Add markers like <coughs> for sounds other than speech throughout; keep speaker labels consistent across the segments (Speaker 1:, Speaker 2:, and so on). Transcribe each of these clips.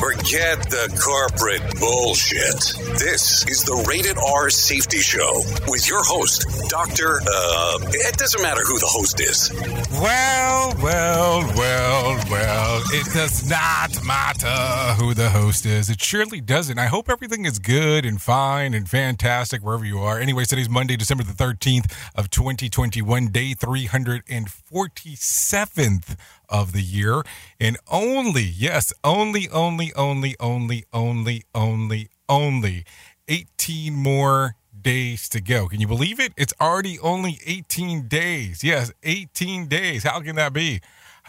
Speaker 1: Forget the corporate bullshit. This is the Rated R Safety Show with your host, Dr. Uh, it doesn't matter who the host is.
Speaker 2: Well, well, well, well. It does not matter who the host is. It surely doesn't. I hope everything is good and fine and fantastic wherever you are. Anyways, today's Monday, December the 13th of 2021, day 347th of the year. And only, yes, only, only, only, only, only, only, only 18 more days to go. Can you believe it? It's already only 18 days. Yes, 18 days. How can that be?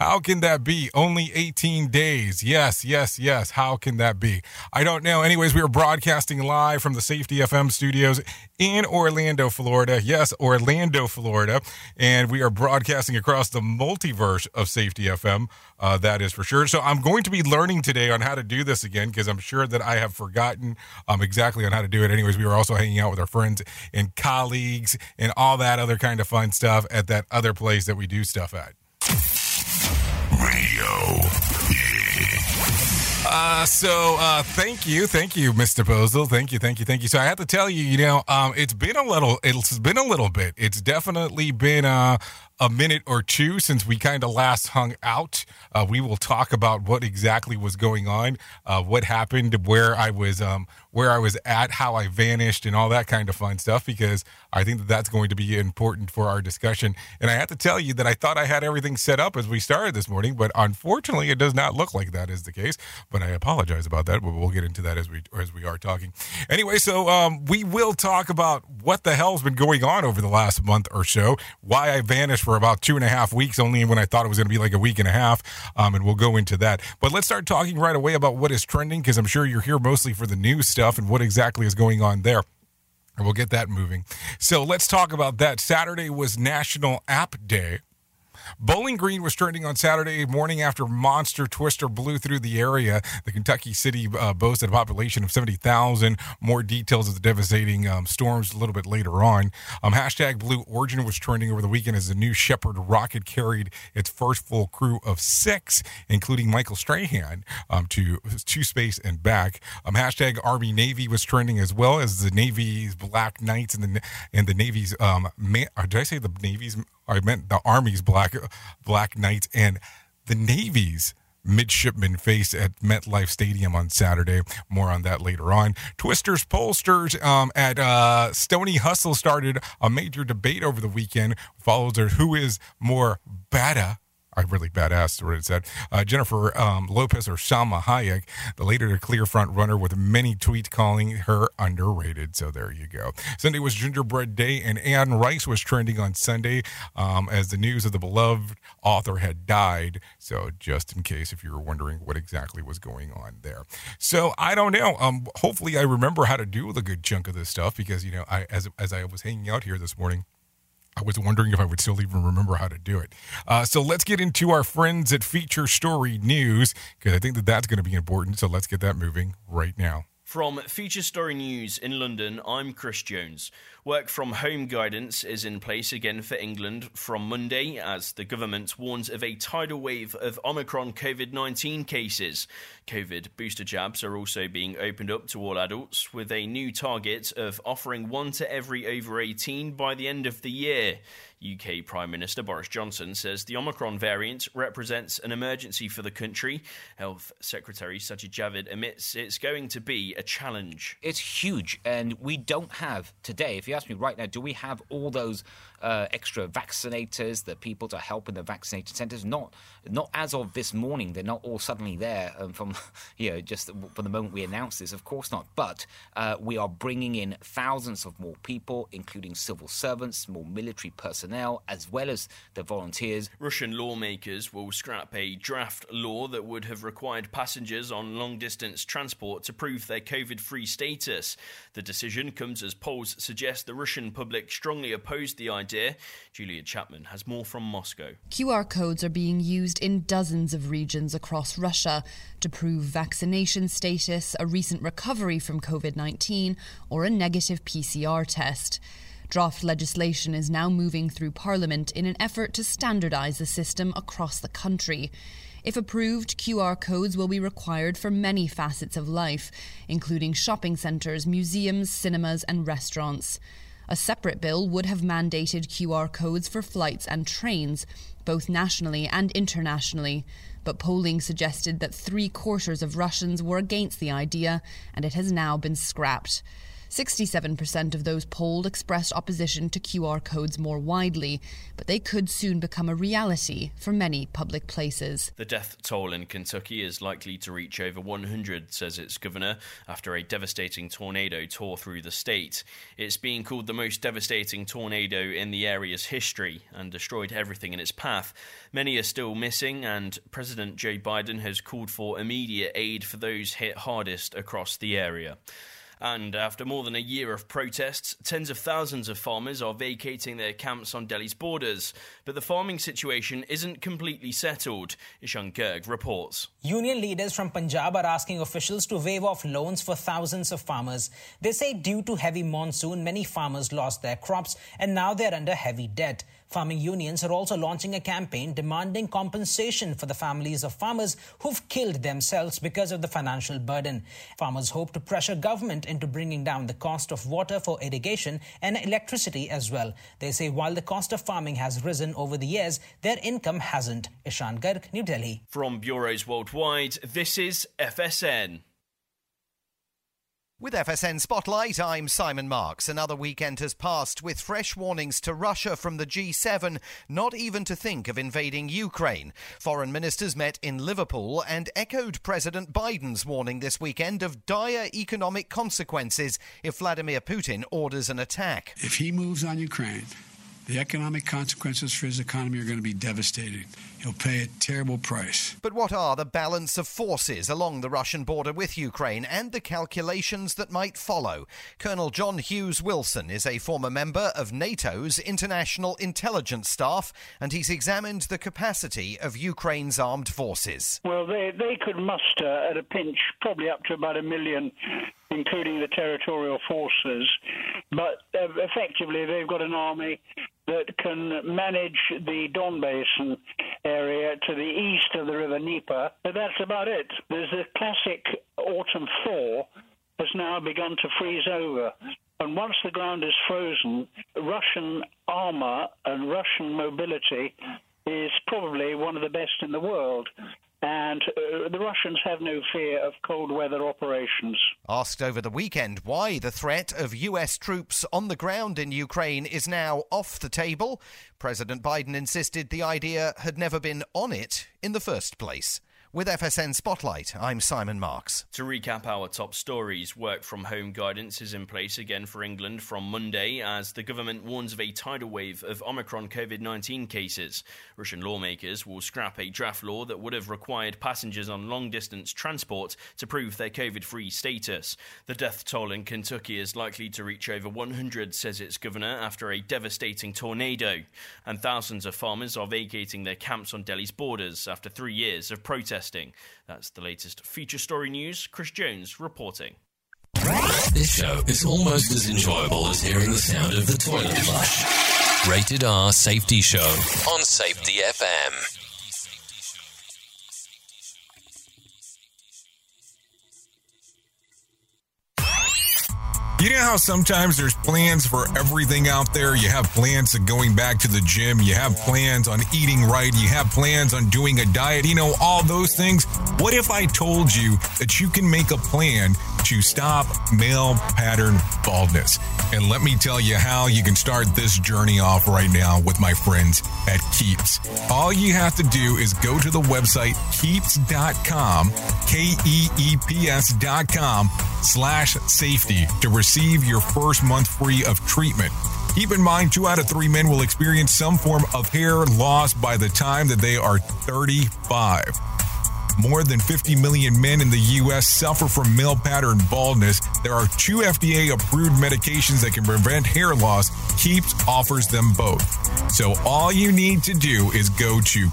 Speaker 2: How can that be? Only 18 days. Yes, yes, yes. How can that be? I don't know. Anyways, we are broadcasting live from the Safety FM studios in Orlando, Florida. Yes, Orlando, Florida. And we are broadcasting across the multiverse of Safety FM. Uh, that is for sure. So I'm going to be learning today on how to do this again because I'm sure that I have forgotten um, exactly on how to do it. Anyways, we were also hanging out with our friends and colleagues and all that other kind of fun stuff at that other place that we do stuff at.
Speaker 1: Radio.
Speaker 2: Uh, so uh, thank you, thank you, Mr. Postal. Thank you, thank you, thank you. So I have to tell you, you know, um, it's been a little, it's been a little bit. It's definitely been uh, a minute or two since we kind of last hung out. Uh, we will talk about what exactly was going on, uh, what happened, where I was, um, where I was at, how I vanished, and all that kind of fun stuff. Because I think that that's going to be important for our discussion. And I have to tell you that I thought I had everything set up as we started this morning, but unfortunately, it does not look like that is the case. But I apologize about that. But we'll get into that as we as we are talking. Anyway, so um, we will talk about what the hell's been going on over the last month or so, why I vanished for about two and a half weeks, only when I thought it was going to be like a week and a half. Um, and we'll go into that. But let's start talking right away about what is trending because I'm sure you're here mostly for the news stuff and what exactly is going on there. And we'll get that moving. So let's talk about that. Saturday was National App Day. Bowling Green was trending on Saturday morning after monster twister blew through the area. The Kentucky city uh, boasted a population of 70,000. More details of the devastating um, storms a little bit later on. Um, hashtag Blue Origin was trending over the weekend as the New Shepard rocket carried its first full crew of six, including Michael Strahan, um, to to space and back. Um, hashtag Army Navy was trending as well as the Navy's Black Knights and the and the Navy's um, man, did I say the Navy's? I meant the Army's Black Black Knights and the Navy's midshipmen face at MetLife Stadium on Saturday. More on that later on. Twisters pollsters um, at uh, Stony Hustle started a major debate over the weekend. Follows her who is more bada. I really badass what it said. Uh, Jennifer um, Lopez or Salma Hayek, the later to clear front runner with many tweets calling her underrated. So there you go. Sunday was Gingerbread Day, and Anne Rice was trending on Sunday um, as the news of the beloved author had died. So just in case if you were wondering what exactly was going on there. So I don't know. Um, hopefully I remember how to do the good chunk of this stuff because you know I as as I was hanging out here this morning. I was wondering if I would still even remember how to do it. Uh, so let's get into our friends at Feature Story News because I think that that's going to be important. So let's get that moving right now.
Speaker 3: From Feature Story News in London, I'm Chris Jones. Work from home guidance is in place again for England from Monday as the government warns of a tidal wave of Omicron COVID 19 cases. COVID booster jabs are also being opened up to all adults with a new target of offering one to every over 18 by the end of the year. UK Prime Minister Boris Johnson says the Omicron variant represents an emergency for the country. Health Secretary Sajid Javid admits it's going to be a challenge.
Speaker 4: It's huge, and we don't have today. If you ask me right now, do we have all those uh, extra vaccinators, the people to help in the vaccination centres. Not not as of this morning. They're not all suddenly there um, from <laughs> you know just from the moment we announced this. Of course not. But uh, we are bringing in thousands of more people, including civil servants, more military personnel, as well as the volunteers.
Speaker 3: Russian lawmakers will scrap a draft law that would have required passengers on long distance transport to prove their COVID free status. The decision comes as polls suggest the Russian public strongly opposed the idea. Julia Chapman has more from Moscow.
Speaker 5: QR codes are being used in dozens of regions across Russia to prove vaccination status, a recent recovery from COVID 19, or a negative PCR test. Draft legislation is now moving through Parliament in an effort to standardise the system across the country. If approved, QR codes will be required for many facets of life, including shopping centres, museums, cinemas, and restaurants. A separate bill would have mandated QR codes for flights and trains, both nationally and internationally. But polling suggested that three quarters of Russians were against the idea, and it has now been scrapped. 67% of those polled expressed opposition to QR codes more widely, but they could soon become a reality for many public places.
Speaker 3: The death toll in Kentucky is likely to reach over 100, says its governor, after a devastating tornado tore through the state. It's being called the most devastating tornado in the area's history and destroyed everything in its path. Many are still missing, and President Joe Biden has called for immediate aid for those hit hardest across the area. And after more than a year of protests, tens of thousands of farmers are vacating their camps on Delhi's borders. But the farming situation isn't completely settled. Ishan Garg reports.
Speaker 6: Union leaders from Punjab are asking officials to waive off loans for thousands of farmers. They say due to heavy monsoon, many farmers lost their crops and now they're under heavy debt. Farming unions are also launching a campaign demanding compensation for the families of farmers who've killed themselves because of the financial burden. Farmers hope to pressure government into bringing down the cost of water for irrigation and electricity as well. They say while the cost of farming has risen over the years, their income hasn't. Ishan Garg, New Delhi.
Speaker 3: From bureaus worldwide, this is FSN.
Speaker 7: With FSN Spotlight, I'm Simon Marks. Another weekend has passed with fresh warnings to Russia from the G7 not even to think of invading Ukraine. Foreign ministers met in Liverpool and echoed President Biden's warning this weekend of dire economic consequences if Vladimir Putin orders an attack.
Speaker 8: If he moves on Ukraine, the economic consequences for his economy are going to be devastating. He'll pay a terrible price.
Speaker 7: But what are the balance of forces along the Russian border with Ukraine and the calculations that might follow? Colonel John Hughes Wilson is a former member of NATO's International Intelligence Staff, and he's examined the capacity of Ukraine's armed forces.
Speaker 9: Well, they, they could muster at a pinch probably up to about a million including the territorial forces. But uh, effectively, they've got an army that can manage the Don Basin area to the east of the River Dnieper. But that's about it. There's a classic autumn thaw has now begun to freeze over. And once the ground is frozen, Russian armor and Russian mobility is probably one of the best in the world and uh, the Russians have no fear of cold weather operations.
Speaker 7: Asked over the weekend why the threat of US troops on the ground in Ukraine is now off the table, President Biden insisted the idea had never been on it in the first place. With FSN Spotlight, I'm Simon Marks.
Speaker 3: To recap our top stories, work from home guidance is in place again for England from Monday as the government warns of a tidal wave of Omicron COVID 19 cases. Russian lawmakers will scrap a draft law that would have required passengers on long distance transport to prove their COVID free status. The death toll in Kentucky is likely to reach over 100, says its governor, after a devastating tornado. And thousands of farmers are vacating their camps on Delhi's borders after three years of protests testing. That's the latest feature story news. Chris Jones reporting.
Speaker 10: This show is almost as enjoyable as hearing the sound of the toilet flush. Rated R Safety Show on Safety FM.
Speaker 2: You know how sometimes there's plans for everything out there? You have plans of going back to the gym, you have plans on eating right, you have plans on doing a diet, you know, all those things. What if I told you that you can make a plan to stop male pattern baldness. And let me tell you how you can start this journey off right now with my friends at Keeps. All you have to do is go to the website keeps.com, K E E P S.com slash safety to receive your first month free of treatment. Keep in mind, two out of three men will experience some form of hair loss by the time that they are 35. More than 50 million men in the U.S. suffer from male pattern baldness. There are two FDA approved medications that can prevent hair loss. Keeps offers them both. So all you need to do is go to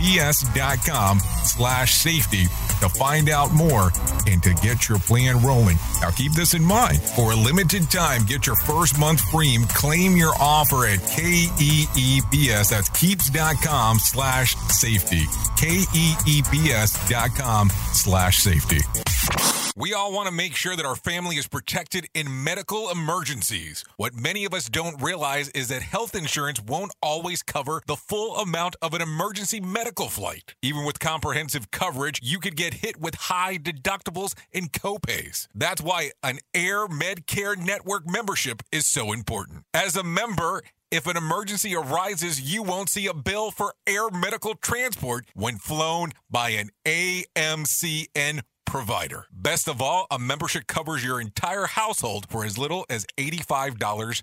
Speaker 2: keeps.com slash safety to find out more and to get your plan rolling. Now keep this in mind. For a limited time, get your first month free. Claim your offer at KEEPS. That's keeps.com slash safety. K-E-E-P-S dot com slash safety. We all want to make sure that our family is protected in medical emergencies. What many of us don't realize is that health insurance won't always cover the full amount of an emergency medical flight. Even with comprehensive coverage, you could get hit with high deductibles and copays. That's why an Air Medcare Network membership is so important. As a member, if an emergency arises, you won't see a bill for air medical transport when flown by an AMCN provider. Best of all, a membership covers your entire household for as little as $85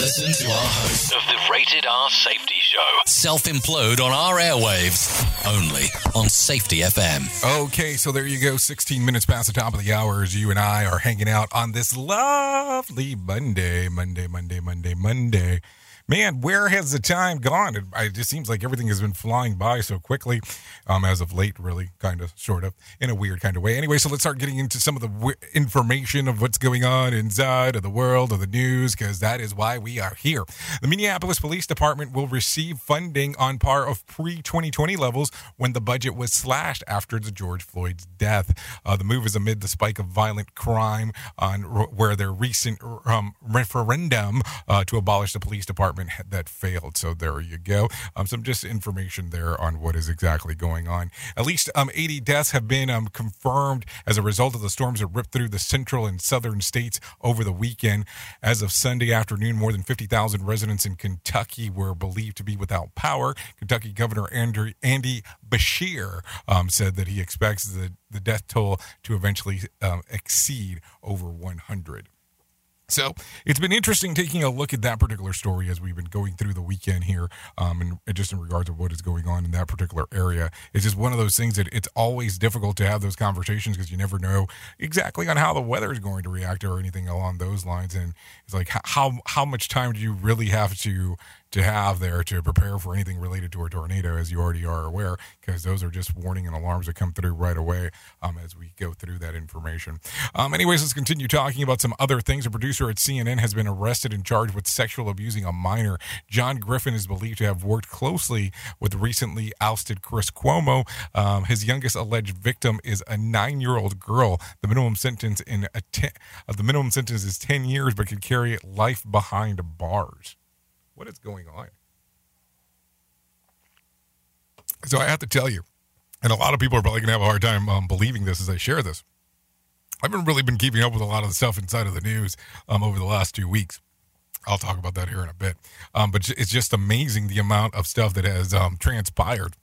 Speaker 10: Listen to our host of the Rated R Safety Show. Self implode on our airwaves only on Safety FM.
Speaker 2: Okay, so there you go. 16 minutes past the top of the hour as you and I are hanging out on this lovely Monday, Monday, Monday, Monday, Monday. Man, where has the time gone? It, it just seems like everything has been flying by so quickly um, as of late, really, kind of, sort of, in a weird kind of way. Anyway, so let's start getting into some of the w- information of what's going on inside of the world of the news, because that is why we are here. The Minneapolis Police Department will receive funding on par of pre 2020 levels when the budget was slashed after the George Floyd's death. Uh, the move is amid the spike of violent crime on where their recent um, referendum uh, to abolish the police department that failed. So there you go. Um, some just information there on what is exactly going on. At least um, 80 deaths have been um, confirmed as a result of the storms that ripped through the central and southern states over the weekend. As of Sunday afternoon, more than 50,000 residents in Kentucky were believed to be without power. Kentucky Governor Andrew, Andy Beshear um, said that he expects the, the death toll to eventually um, exceed over 100. So it's been interesting taking a look at that particular story as we've been going through the weekend here, um, and just in regards to what is going on in that particular area. It's just one of those things that it's always difficult to have those conversations because you never know exactly on how the weather is going to react or anything along those lines. And it's like how how much time do you really have to to have there to prepare for anything related to a tornado, as you already are aware, because those are just warning and alarms that come through right away um, as we go through that information. Um, anyways, let's continue talking about some other things. A producer at CNN has been arrested and charged with sexual abusing a minor. John Griffin is believed to have worked closely with recently ousted Chris Cuomo. Um, his youngest alleged victim is a nine-year-old girl. The minimum sentence in ten, uh, the minimum sentence is ten years, but could carry life behind bars. What is going on? So I have to tell you, and a lot of people are probably going to have a hard time um, believing this as I share this. I haven't really been keeping up with a lot of the stuff inside of the news um, over the last two weeks. I'll talk about that here in a bit. Um, but it's just amazing the amount of stuff that has um, transpired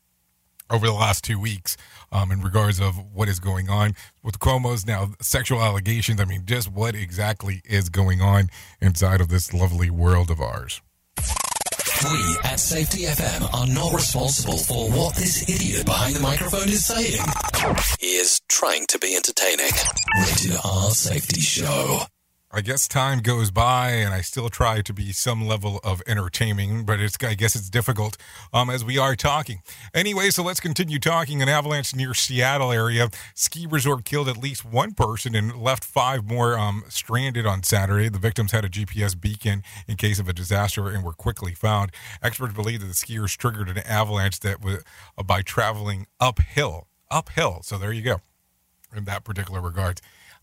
Speaker 2: over the last two weeks um, in regards of what is going on with Cuomo's now sexual allegations. I mean, just what exactly is going on inside of this lovely world of ours.
Speaker 10: We at Safety FM are not responsible for what this idiot behind the microphone is saying. He is trying to be entertaining. Rated R Safety Show.
Speaker 2: I guess time goes by and I still try to be some level of entertaining, but it's I guess it's difficult um, as we are talking. Anyway, so let's continue talking. An avalanche near Seattle area ski resort killed at least one person and left five more um, stranded on Saturday. The victims had a GPS beacon in case of a disaster and were quickly found. Experts believe that the skiers triggered an avalanche that was uh, by traveling uphill. Uphill. So there you go. In that particular regard.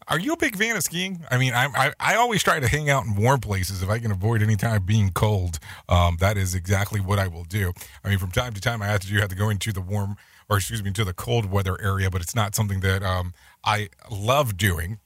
Speaker 2: Are you a big fan of skiing? I mean, I, I, I always try to hang out in warm places if I can avoid any time being cold. Um, that is exactly what I will do. I mean, from time to time, I have to do have to go into the warm or excuse me, into the cold weather area, but it's not something that um, I love doing.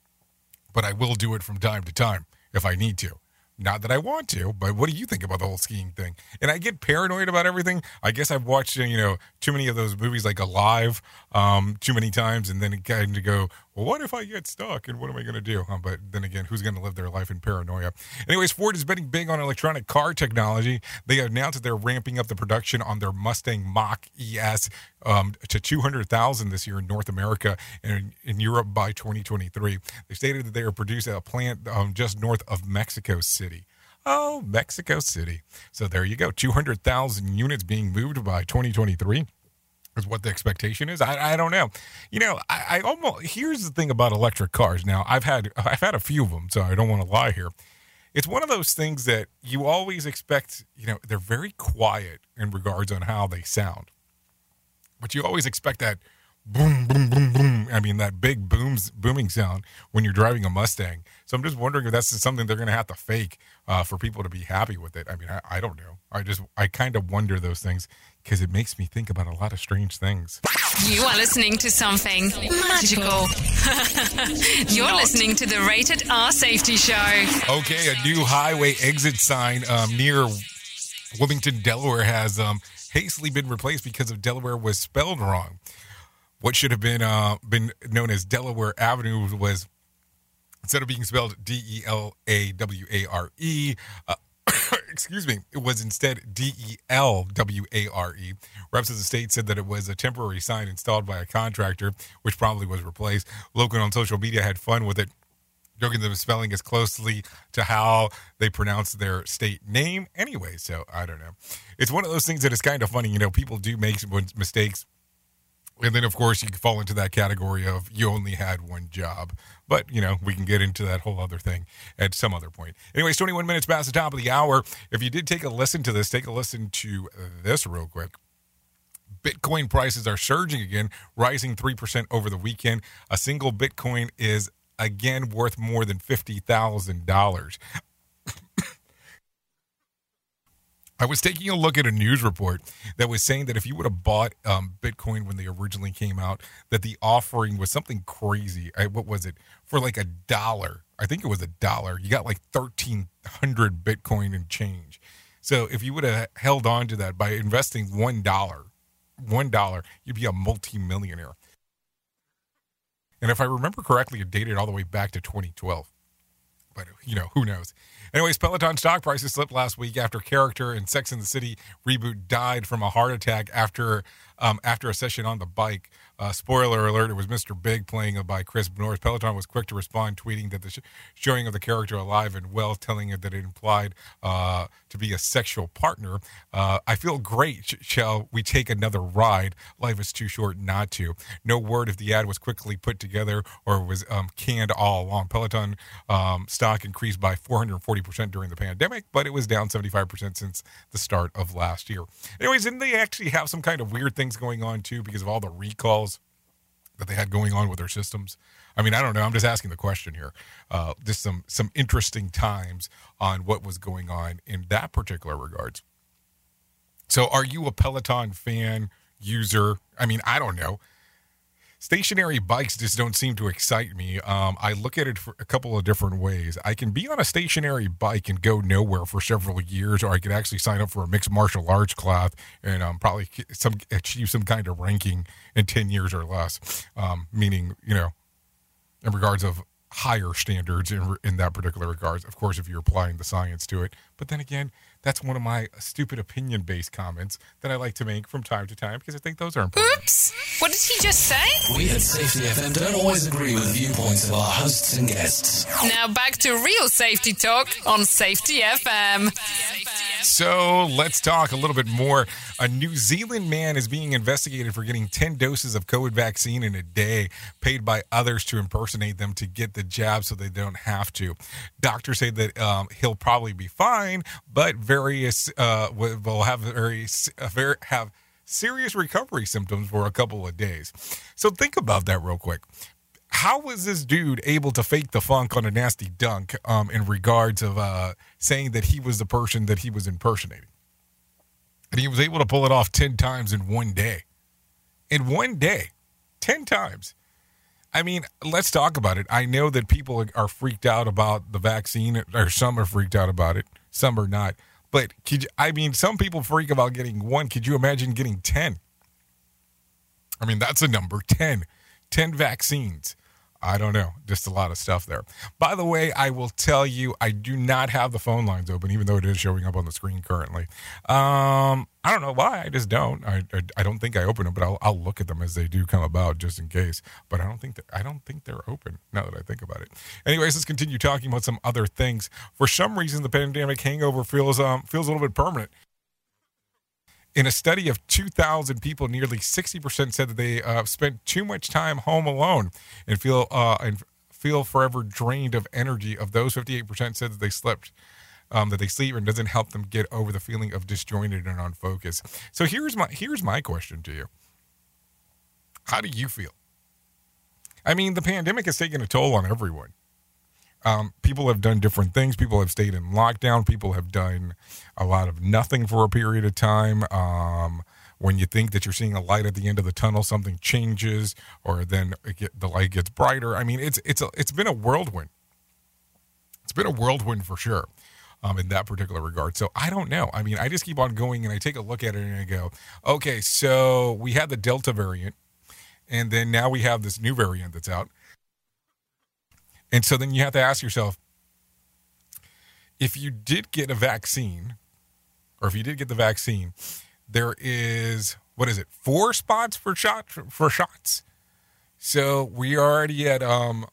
Speaker 2: But I will do it from time to time if I need to. Not that I want to, but what do you think about the whole skiing thing? And I get paranoid about everything. I guess I've watched, you know, too many of those movies like Alive um, too many times, and then it kind of go, what if I get stuck and what am I going to do? Um, but then again, who's going to live their life in paranoia? Anyways, Ford is betting big on electronic car technology. They announced that they're ramping up the production on their Mustang Mach ES um, to 200,000 this year in North America and in Europe by 2023. They stated that they are producing a plant um, just north of Mexico City. Oh, Mexico City. So there you go. 200,000 units being moved by 2023 is what the expectation is. I, I don't know. You know, I, I almost here's the thing about electric cars. Now, I've had I've had a few of them, so I don't want to lie here. It's one of those things that you always expect. You know, they're very quiet in regards on how they sound, but you always expect that boom, boom, boom, boom. I mean, that big booms booming sound when you're driving a Mustang. So I'm just wondering if that's something they're going to have to fake uh, for people to be happy with it. I mean, I, I don't know. I just I kind of wonder those things because it makes me think about a lot of strange things.
Speaker 11: You are listening to something magical. <laughs> You're listening to the Rated R Safety Show.
Speaker 2: Okay, a new highway exit sign um, near Wilmington, Delaware, has um, hastily been replaced because of Delaware was spelled wrong. What should have been uh, been known as Delaware Avenue was instead of being spelled D E L A W A R E. <coughs> Excuse me, it was instead D E L W A R E. Reps of the state said that it was a temporary sign installed by a contractor, which probably was replaced. Logan on social media had fun with it, joking the spelling is closely to how they pronounce their state name anyway. So I don't know. It's one of those things that is kind of funny. You know, people do make mistakes and then, of course, you fall into that category of you only had one job. But, you know, we can get into that whole other thing at some other point. Anyways, 21 minutes past the top of the hour. If you did take a listen to this, take a listen to this real quick. Bitcoin prices are surging again, rising 3% over the weekend. A single Bitcoin is again worth more than $50,000. I was taking a look at a news report that was saying that if you would have bought um, Bitcoin when they originally came out, that the offering was something crazy. I, what was it for like a dollar? I think it was a dollar. You got like thirteen hundred Bitcoin and change. So if you would have held on to that by investing one dollar, one dollar, you'd be a multimillionaire. And if I remember correctly, it dated all the way back to 2012. But you know, who knows? Anyways, Peloton stock prices slipped last week after character and Sex in the City reboot died from a heart attack after um, after a session on the bike. Uh, spoiler alert, it was Mr. Big playing by Chris Norris. Peloton was quick to respond, tweeting that the sh- showing of the character alive and well, telling it that it implied uh, to be a sexual partner. Uh, I feel great. Sh- shall we take another ride? Life is too short not to. No word if the ad was quickly put together or was um, canned all along. Peloton um, stock increased by 440% during the pandemic, but it was down 75% since the start of last year. Anyways, didn't they actually have some kind of weird things going on too because of all the recalls? That they had going on with their systems? I mean, I don't know. I'm just asking the question here. Uh, just some some interesting times on what was going on in that particular regards. So, are you a Peloton fan user? I mean, I don't know stationary bikes just don't seem to excite me. Um, I look at it for a couple of different ways. I can be on a stationary bike and go nowhere for several years, or I could actually sign up for a mixed martial arts class and um, probably some achieve some kind of ranking in ten years or less. Um, meaning, you know, in regards of higher standards in, in that particular regards. Of course, if you're applying the science to it. But then again, that's one of my stupid opinion based comments that I like to make from time to time because I think those are important.
Speaker 11: Oops! What did he just say?
Speaker 10: We at Safety FM don't always agree with the viewpoints of our hosts and guests.
Speaker 11: Now back to real safety talk on Safety FM.
Speaker 2: So let's talk a little bit more. A New Zealand man is being investigated for getting 10 doses of COVID vaccine in a day, paid by others to impersonate them to get the jab so they don't have to. Doctors say that um, he'll probably be fine, but various uh, will have very, very have serious recovery symptoms for a couple of days. So think about that real quick how was this dude able to fake the funk on a nasty dunk um, in regards of uh, saying that he was the person that he was impersonating? And he was able to pull it off 10 times in one day. In one day, 10 times. I mean, let's talk about it. I know that people are freaked out about the vaccine, or some are freaked out about it, some are not. But you, I mean, some people freak about getting one. Could you imagine getting 10? I mean, that's a number 10. 10 vaccines. I don't know. Just a lot of stuff there. By the way, I will tell you, I do not have the phone lines open, even though it is showing up on the screen currently. Um, I don't know why. I just don't. I, I, I don't think I open them, but I'll, I'll look at them as they do come about, just in case. But I don't think I don't think they're open now that I think about it. Anyways, let's continue talking about some other things. For some reason, the pandemic hangover feels um feels a little bit permanent. In a study of 2,000 people, nearly 60% said that they uh, spent too much time home alone and feel uh, and feel forever drained of energy. Of those, 58% said that they slept. Um, that they sleep and doesn't help them get over the feeling of disjointed and unfocused. So here's my here's my question to you. How do you feel? I mean, the pandemic has taken a toll on everyone. Um, people have done different things. People have stayed in lockdown. People have done a lot of nothing for a period of time. Um, when you think that you're seeing a light at the end of the tunnel, something changes, or then get, the light gets brighter. I mean, it's it's a, it's been a whirlwind. It's been a whirlwind for sure. Um, in that particular regard. So I don't know. I mean, I just keep on going and I take a look at it and I go, okay, so we had the Delta variant, and then now we have this new variant that's out. And so then you have to ask yourself if you did get a vaccine, or if you did get the vaccine, there is what is it? Four spots for shot for shots. So we are already at um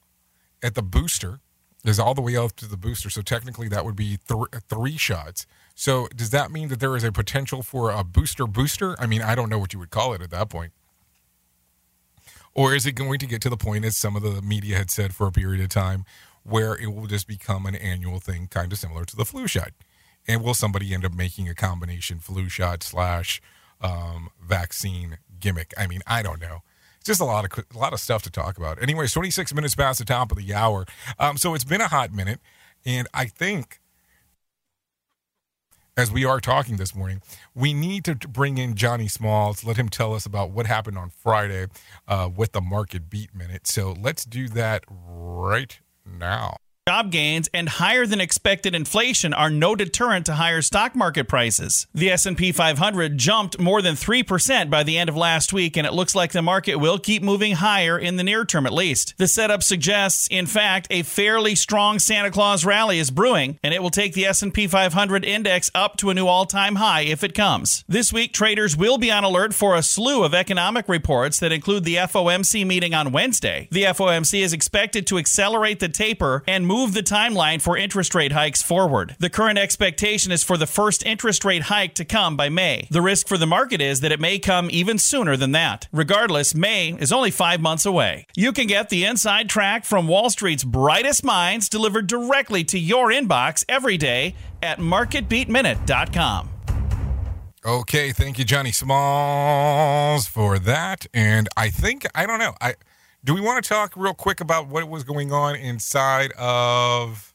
Speaker 2: at the booster. Is all the way up to the booster. So technically that would be th- three shots. So does that mean that there is a potential for a booster booster? I mean, I don't know what you would call it at that point. Or is it going to get to the point, as some of the media had said for a period of time, where it will just become an annual thing, kind of similar to the flu shot? And will somebody end up making a combination flu shot slash um, vaccine gimmick? I mean, I don't know. It's just a lot of a lot of stuff to talk about. Anyways, 26 minutes past the top of the hour. Um, so it's been a hot minute, and I think as we are talking this morning, we need to bring in Johnny Smalls, let him tell us about what happened on Friday uh, with the market beat minute. So let's do that right now.
Speaker 12: Job gains and higher than expected inflation are no deterrent to higher stock market prices. The S&P 500 jumped more than 3% by the end of last week and it looks like the market will keep moving higher in the near term at least. The setup suggests in fact a fairly strong Santa Claus rally is brewing and it will take the S&P 500 index up to a new all-time high if it comes. This week traders will be on alert for a slew of economic reports that include the FOMC meeting on Wednesday. The FOMC is expected to accelerate the taper and move the timeline for interest rate hikes forward. The current expectation is for the first interest rate hike to come by May. The risk for the market is that it may come even sooner than that. Regardless, May is only five months away. You can get the inside track from Wall Street's brightest minds delivered directly to your inbox every day at marketbeatminute.com.
Speaker 2: Okay, thank you, Johnny Smalls, for that. And I think I don't know. I do we want to talk real quick about what was going on inside of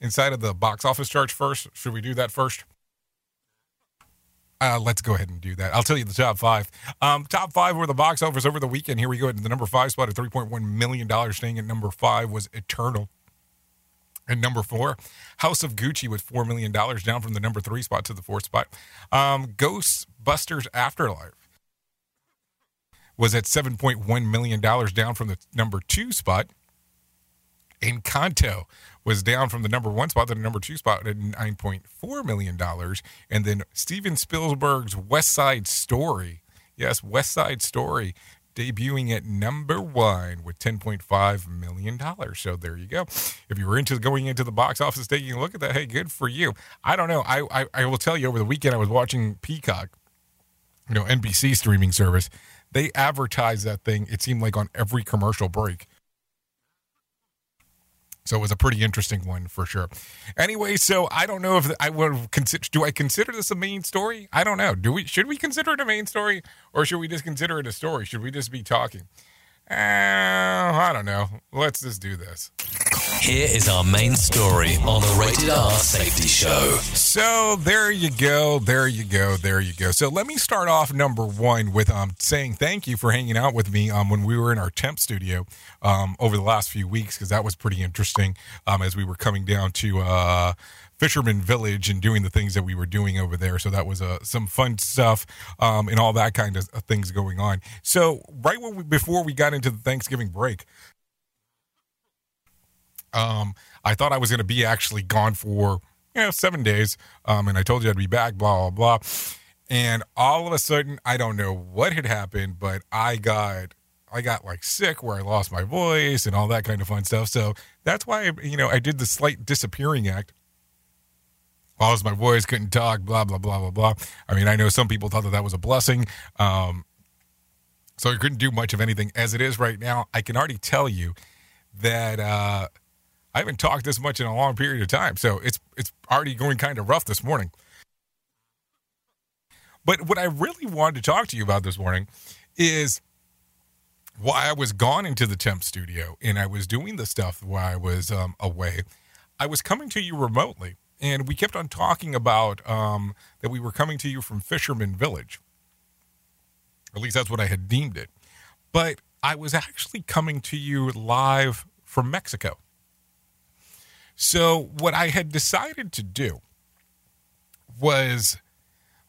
Speaker 2: inside of the box office charts first? Should we do that first? Uh, let's go ahead and do that. I'll tell you the top five. Um, top five were the box office over the weekend. Here we go. The number five spot at $3.1 million. Staying at number five was Eternal. And number four, House of Gucci with $4 million, down from the number three spot to the fourth spot. Um, Ghostbusters Afterlife was at $7.1 million, down from the number two spot. Encanto was down from the number one spot to the number two spot at $9.4 million. And then Steven Spielberg's West Side Story, yes, West Side Story, debuting at number one with $10.5 million. So there you go. If you were into going into the box office taking a look at that, hey, good for you. I don't know. I, I, I will tell you over the weekend, I was watching Peacock, you know, NBC streaming service. They advertised that thing, it seemed like on every commercial break. So it was a pretty interesting one for sure. Anyway, so I don't know if I would consider. Do I consider this a main story? I don't know. Do we? Should we consider it a main story, or should we just consider it a story? Should we just be talking? Uh, I don't know. Let's just do this.
Speaker 10: Here is our main story on the Rated R Safety Show.
Speaker 2: So there you go, there you go, there you go. So let me start off number one with um saying thank you for hanging out with me um when we were in our temp studio um over the last few weeks because that was pretty interesting um as we were coming down to uh Fisherman Village and doing the things that we were doing over there. So that was uh, some fun stuff um, and all that kind of things going on. So right when we, before we got into the Thanksgiving break, um, I thought I was going to be actually gone for you know seven days, um, and I told you I'd be back. Blah blah blah. And all of a sudden, I don't know what had happened, but I got I got like sick where I lost my voice and all that kind of fun stuff. So that's why you know I did the slight disappearing act. Lost my voice, couldn't talk, blah blah blah blah blah. I mean, I know some people thought that that was a blessing. Um, so I couldn't do much of anything. As it is right now, I can already tell you that uh, I haven't talked this much in a long period of time. So it's it's already going kind of rough this morning. But what I really wanted to talk to you about this morning is why I was gone into the temp studio and I was doing the stuff while I was um, away, I was coming to you remotely. And we kept on talking about um, that we were coming to you from Fisherman Village. At least that's what I had deemed it. But I was actually coming to you live from Mexico. So, what I had decided to do was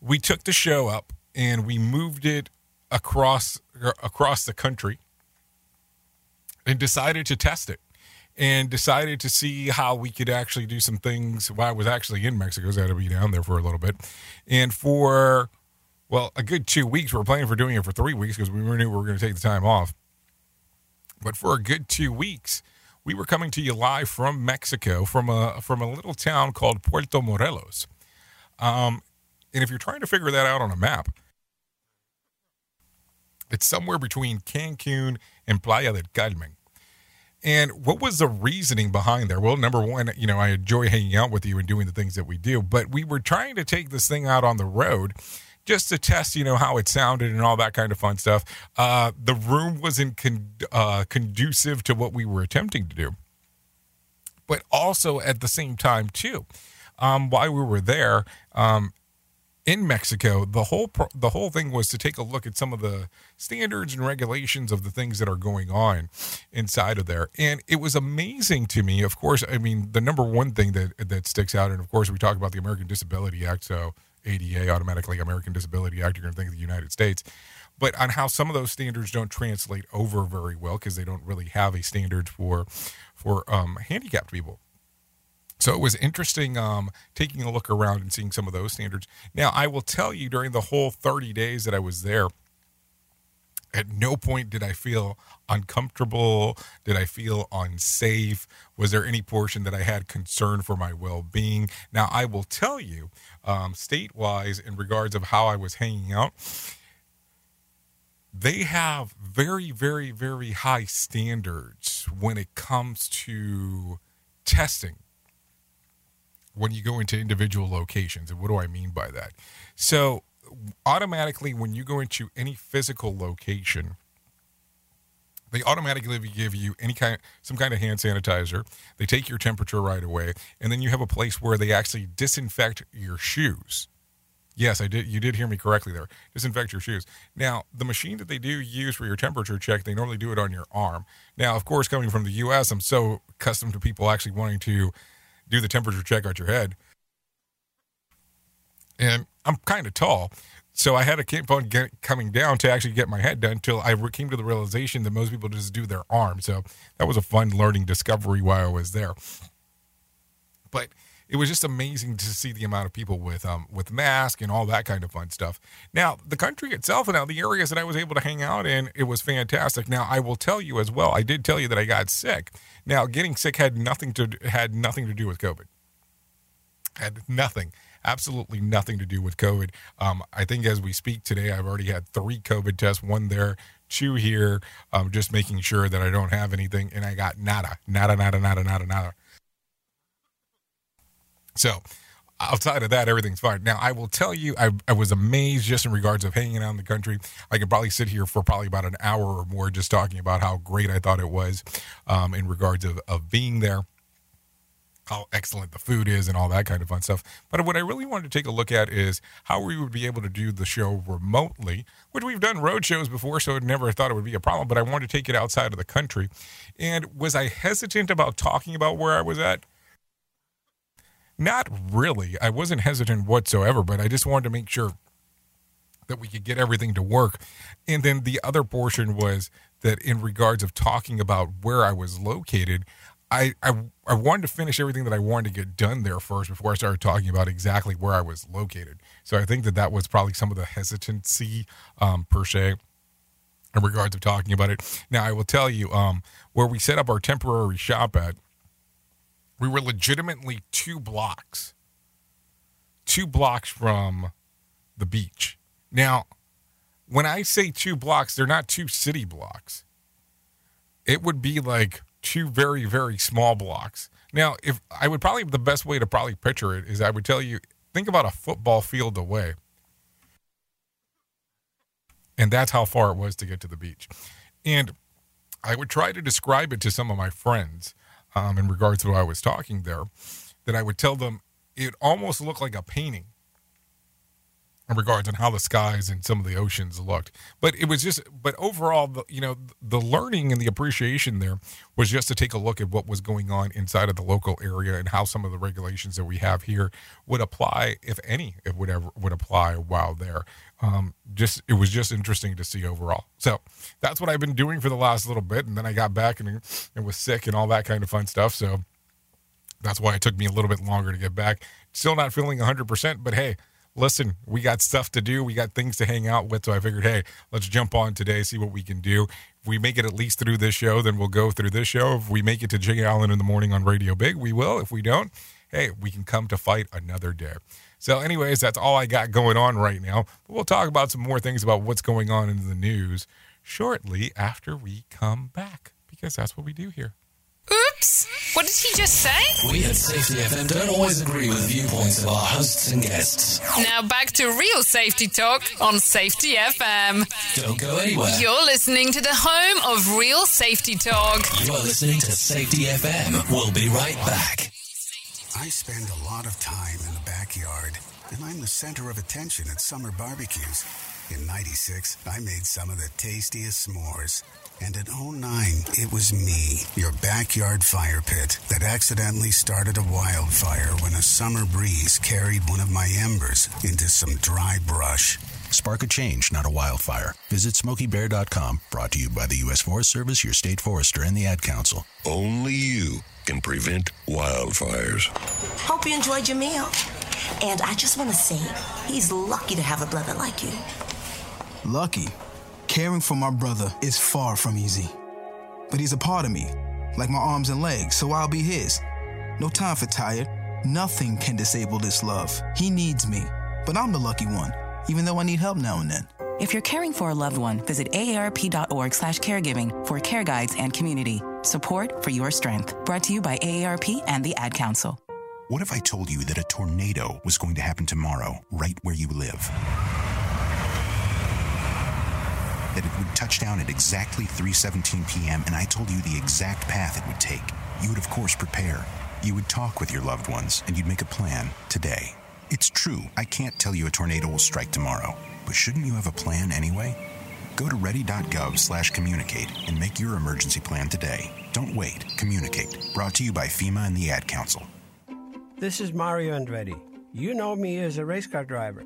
Speaker 2: we took the show up and we moved it across across the country and decided to test it and decided to see how we could actually do some things while I was actually in Mexico. So I had to be down there for a little bit. And for, well, a good two weeks, we were planning for doing it for three weeks because we knew we were going to take the time off. But for a good two weeks, we were coming to you live from Mexico, from a from a little town called Puerto Morelos. Um, and if you're trying to figure that out on a map, it's somewhere between Cancun and Playa del Carmen. And what was the reasoning behind there? Well, number one, you know, I enjoy hanging out with you and doing the things that we do, but we were trying to take this thing out on the road just to test, you know, how it sounded and all that kind of fun stuff. Uh, the room wasn't con- uh, conducive to what we were attempting to do. But also at the same time, too, um, while we were there, um, in Mexico, the whole pro- the whole thing was to take a look at some of the standards and regulations of the things that are going on inside of there, and it was amazing to me. Of course, I mean the number one thing that that sticks out, and of course we talk about the American Disability Act, so ADA automatically American Disability Act. You're going to think of the United States, but on how some of those standards don't translate over very well because they don't really have a standard for for um, handicapped people. So it was interesting um, taking a look around and seeing some of those standards. Now, I will tell you during the whole 30 days that I was there, at no point did I feel uncomfortable. Did I feel unsafe? Was there any portion that I had concern for my well being? Now, I will tell you, um, state wise, in regards of how I was hanging out, they have very, very, very high standards when it comes to testing when you go into individual locations. And what do I mean by that? So, automatically, when you go into any physical location, they automatically give you any kind some kind of hand sanitizer. They take your temperature right away, and then you have a place where they actually disinfect your shoes. Yes, I did. You did hear me correctly there. Disinfect your shoes. Now, the machine that they do use for your temperature check, they normally do it on your arm. Now, of course, coming from the U.S., I'm so accustomed to people actually wanting to do the temperature check on your head. And I'm kind of tall. So I had to keep on get, coming down to actually get my head done until I came to the realization that most people just do their arm. So that was a fun learning discovery while I was there. But it was just amazing to see the amount of people with um with masks and all that kind of fun stuff. Now the country itself and now the areas that I was able to hang out in, it was fantastic. Now I will tell you as well, I did tell you that I got sick. Now getting sick had nothing to had nothing to do with COVID. Had nothing absolutely nothing to do with COVID. Um, I think as we speak today, I've already had three COVID tests, one there, two here, um, just making sure that I don't have anything. And I got nada, nada, nada, nada, nada, nada. So outside of that, everything's fine. Now, I will tell you, I, I, was amazed just in regards of hanging out in the country. I could probably sit here for probably about an hour or more just talking about how great I thought it was um, in regards of, of being there how excellent the food is and all that kind of fun stuff. But what I really wanted to take a look at is how we would be able to do the show remotely, which we've done road shows before, so I never thought it would be a problem. But I wanted to take it outside of the country. And was I hesitant about talking about where I was at? Not really. I wasn't hesitant whatsoever, but I just wanted to make sure that we could get everything to work. And then the other portion was that in regards of talking about where I was located, I, I I wanted to finish everything that I wanted to get done there first before I started talking about exactly where I was located. So I think that that was probably some of the hesitancy um, per se in regards of talking about it. Now I will tell you um, where we set up our temporary shop at. We were legitimately two blocks, two blocks from the beach. Now, when I say two blocks, they're not two city blocks. It would be like two very very small blocks. Now, if I would probably the best way to probably picture it is I would tell you think about a football field away. And that's how far it was to get to the beach. And I would try to describe it to some of my friends um, in regards to what I was talking there, that I would tell them it almost looked like a painting in regards on how the skies and some of the oceans looked. But it was just, but overall, the, you know, the learning and the appreciation there was just to take a look at what was going on inside of the local area and how some of the regulations that we have here would apply, if any, it would ever would apply while there. Um, just it was just interesting to see overall. So that's what I've been doing for the last little bit, and then I got back and, and was sick and all that kind of fun stuff. So that's why it took me a little bit longer to get back. Still not feeling 100%, but hey listen, we got stuff to do. We got things to hang out with. So I figured, hey, let's jump on today, see what we can do. If we make it at least through this show, then we'll go through this show. If we make it to Jay Allen in the morning on Radio Big, we will. If we don't, hey, we can come to fight another day. So, anyways, that's all I got going on right now. But we'll talk about some more things about what's going on in the news shortly after we come back, because that's what we do here.
Speaker 11: Oops! What did he just say?
Speaker 10: We at Safety FM don't always agree with the viewpoints of our hosts and guests.
Speaker 11: Now back to real safety talk on Safety FM.
Speaker 10: Don't go anywhere.
Speaker 11: You're listening to the home of real safety talk.
Speaker 10: You are listening to Safety FM. We'll be right back.
Speaker 13: I spend a lot of time in the backyard, and I'm the center of attention at summer barbecues. In 96, I made some of the tastiest s'mores. And in 09, it was me, your backyard fire pit, that accidentally started a wildfire when a summer breeze carried one of my embers into some dry brush.
Speaker 14: Spark a change, not a wildfire. Visit SmokeyBear.com, brought to you by the U.S. Forest Service, your state forester, and the Ad Council.
Speaker 1: Only you can prevent wildfires.
Speaker 15: Hope you enjoyed your meal. And I just want to say, he's lucky to have a brother like you.
Speaker 16: Lucky? Caring for my brother is far from easy. But he's a part of me, like my arms and legs, so I'll be his. No time for tired. Nothing can disable this love. He needs me, but I'm the lucky one, even though I need help now and then.
Speaker 17: If you're caring for a loved one, visit aarp.org slash caregiving for care guides and community. Support for your strength. Brought to you by AARP and the Ad Council.
Speaker 14: What if I told you that a tornado was going to happen tomorrow, right where you live? That it would touch down at exactly 3:17 p.m. and I told you the exact path it would take. You would of course prepare. You would talk with your loved ones and you'd make a plan today. It's true, I can't tell you a tornado will strike tomorrow, but shouldn't you have a plan anyway? Go to ready.gov/communicate and make your emergency plan today. Don't wait. Communicate. Brought to you by FEMA and the Ad Council.
Speaker 18: This is Mario Andretti. You know me as a race car driver.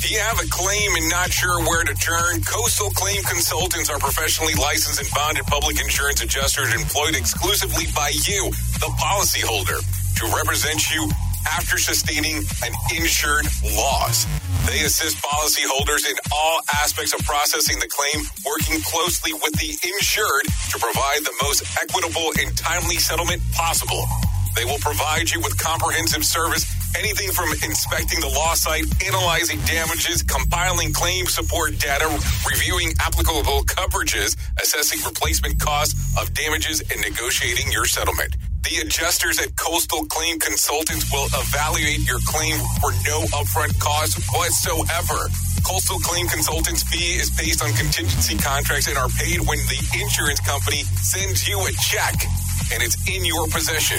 Speaker 2: Do you have a claim and not sure where to turn? Coastal Claim Consultants are professionally licensed and bonded public insurance adjusters employed exclusively by you, the policyholder, to represent you after sustaining an insured loss. They assist policyholders in all aspects of processing the claim, working closely with the insured to provide the most equitable and timely settlement possible. They will provide you with comprehensive service, anything from inspecting the loss site, analyzing damages, compiling claim support data, reviewing applicable coverages, assessing replacement costs of damages, and negotiating your settlement. The adjusters at Coastal Claim Consultants will evaluate your claim for no upfront cost whatsoever. Coastal Claim Consultants fee is based on contingency contracts and are paid when the insurance company sends you a check and it's in your possession.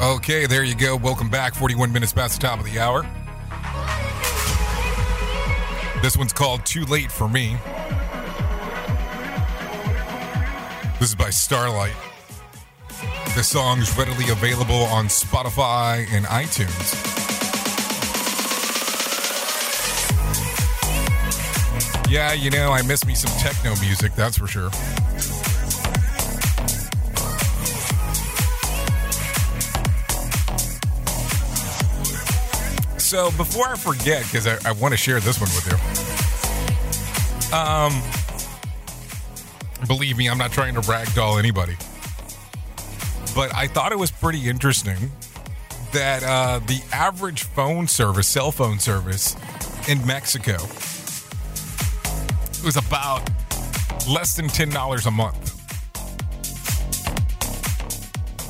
Speaker 2: Okay, there you go. Welcome back. 41 minutes past the top of the hour. This one's called Too Late for Me. This is by Starlight. The song's readily available on Spotify and iTunes. Yeah, you know, I miss me some techno music, that's for sure. So before I forget, because I, I want to share this one with you. Um, believe me, I'm not trying to ragdoll anybody, but I thought it was pretty interesting that uh, the average phone service, cell phone service in Mexico, was about less than ten dollars a month.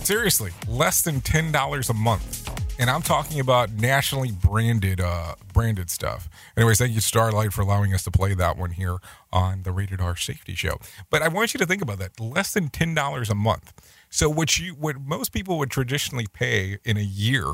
Speaker 2: Seriously, less than ten dollars a month and I'm talking about nationally branded uh, branded stuff. Anyways, thank you Starlight for allowing us to play that one here on the Rated R Safety Show. But I want you to think about that: less than ten dollars a month. So what you what most people would traditionally pay in a year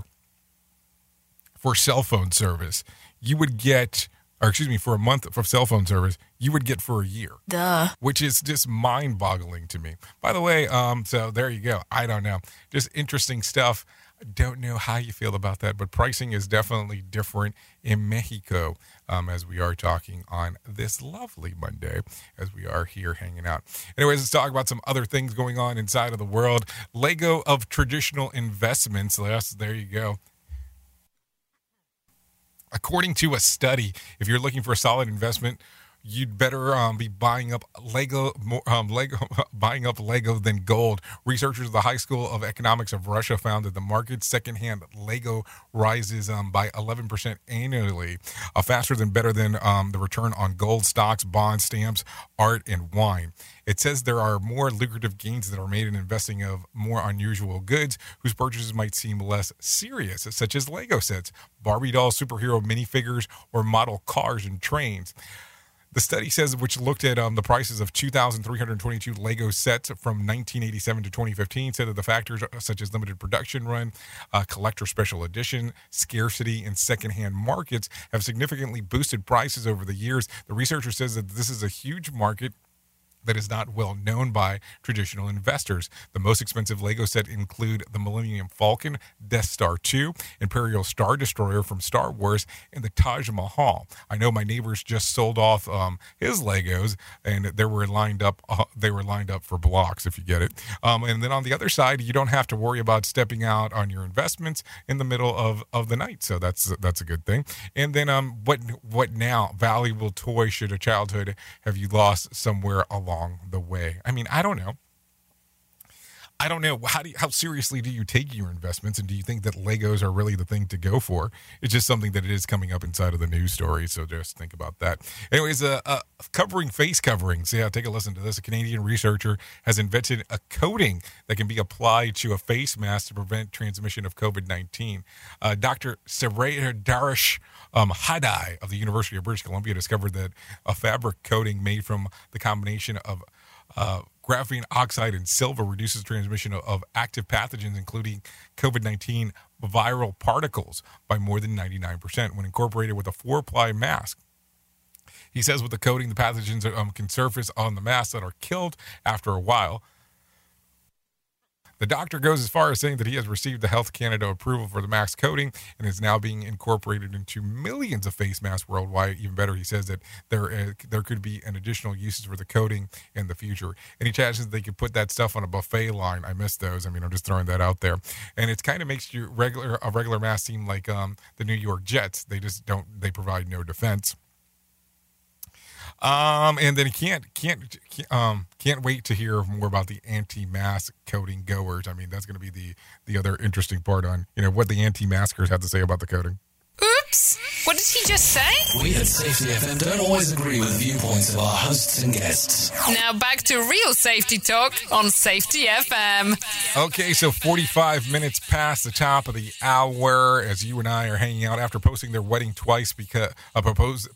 Speaker 2: for cell phone service, you would get. Or excuse me, for a month for cell phone service, you would get for a year.
Speaker 5: Duh.
Speaker 2: Which is just mind boggling to me. By the way, um, so there you go. I don't know. Just interesting stuff don't know how you feel about that, but pricing is definitely different in Mexico um, as we are talking on this lovely Monday as we are here hanging out. Anyways, let's talk about some other things going on inside of the world. Lego of traditional investments. Yes, there you go. According to a study, if you're looking for a solid investment, you'd better um, be buying up Lego, um, Lego, <laughs> buying up Lego than gold. Researchers of the High School of Economics of Russia found that the market's secondhand Lego rises um, by 11% annually, uh, faster than better than um, the return on gold stocks, bonds, stamps, art, and wine. It says there are more lucrative gains that are made in investing of more unusual goods whose purchases might seem less serious, such as Lego sets, Barbie dolls, superhero minifigures, or model cars and trains. The study says, which looked at um, the prices of 2,322 Lego sets from 1987 to 2015, said that the factors uh, such as limited production run, uh, collector special edition, scarcity, and secondhand markets have significantly boosted prices over the years. The researcher says that this is a huge market that is not well known by traditional investors. The most expensive Lego set include the Millennium Falcon, Death Star 2, Imperial Star Destroyer from Star Wars, and the Taj Mahal. I know my neighbors just sold off um, his Legos, and they were lined up. Uh, they were lined up for blocks, if you get it. Um, and then on the other side, you don't have to worry about stepping out on your investments in the middle of, of the night. So that's that's a good thing. And then um, what what now? Valuable toy should a childhood have you lost somewhere along? Along the way. I mean, I don't know. I don't know how do you, how seriously do you take your investments, and do you think that Legos are really the thing to go for? It's just something that it is coming up inside of the news story, so just think about that. Anyways, uh, uh, covering face coverings. Yeah, take a listen to this. A Canadian researcher has invented a coating that can be applied to a face mask to prevent transmission of COVID nineteen. Uh, Dr. Saraya Darish um, Hadai of the University of British Columbia discovered that a fabric coating made from the combination of uh, graphene oxide and silver reduces transmission of, active pathogens, including COVID 19 viral particles, by more than 99% when incorporated with a four ply mask. He says with the coating, the pathogens um, can surface on the mask that are killed after a while. The doctor goes as far as saying that he has received the Health Canada approval for the mask coating and is now being incorporated into millions of face masks worldwide. Even better, he says that there uh, there could be an additional uses for the coating in the future. And he challenges they could put that stuff on a buffet line. I miss those. I mean, I'm just throwing that out there. And it kind of makes you regular a regular mask seem like um, the New York Jets. They just don't. They provide no defense. Um, and then can't can't um can't wait to hear more about the anti-mask coding goers. I mean, that's going to be the the other interesting part on you know what the anti-maskers have to say about the coding.
Speaker 11: Oops! What did he just say?
Speaker 10: We at Safety FM don't always agree with the viewpoints of our hosts and guests.
Speaker 11: Now back to real safety talk on Safety FM.
Speaker 2: Okay, so 45 minutes past the top of the hour as you and I are hanging out after posting their wedding twice because uh, propose,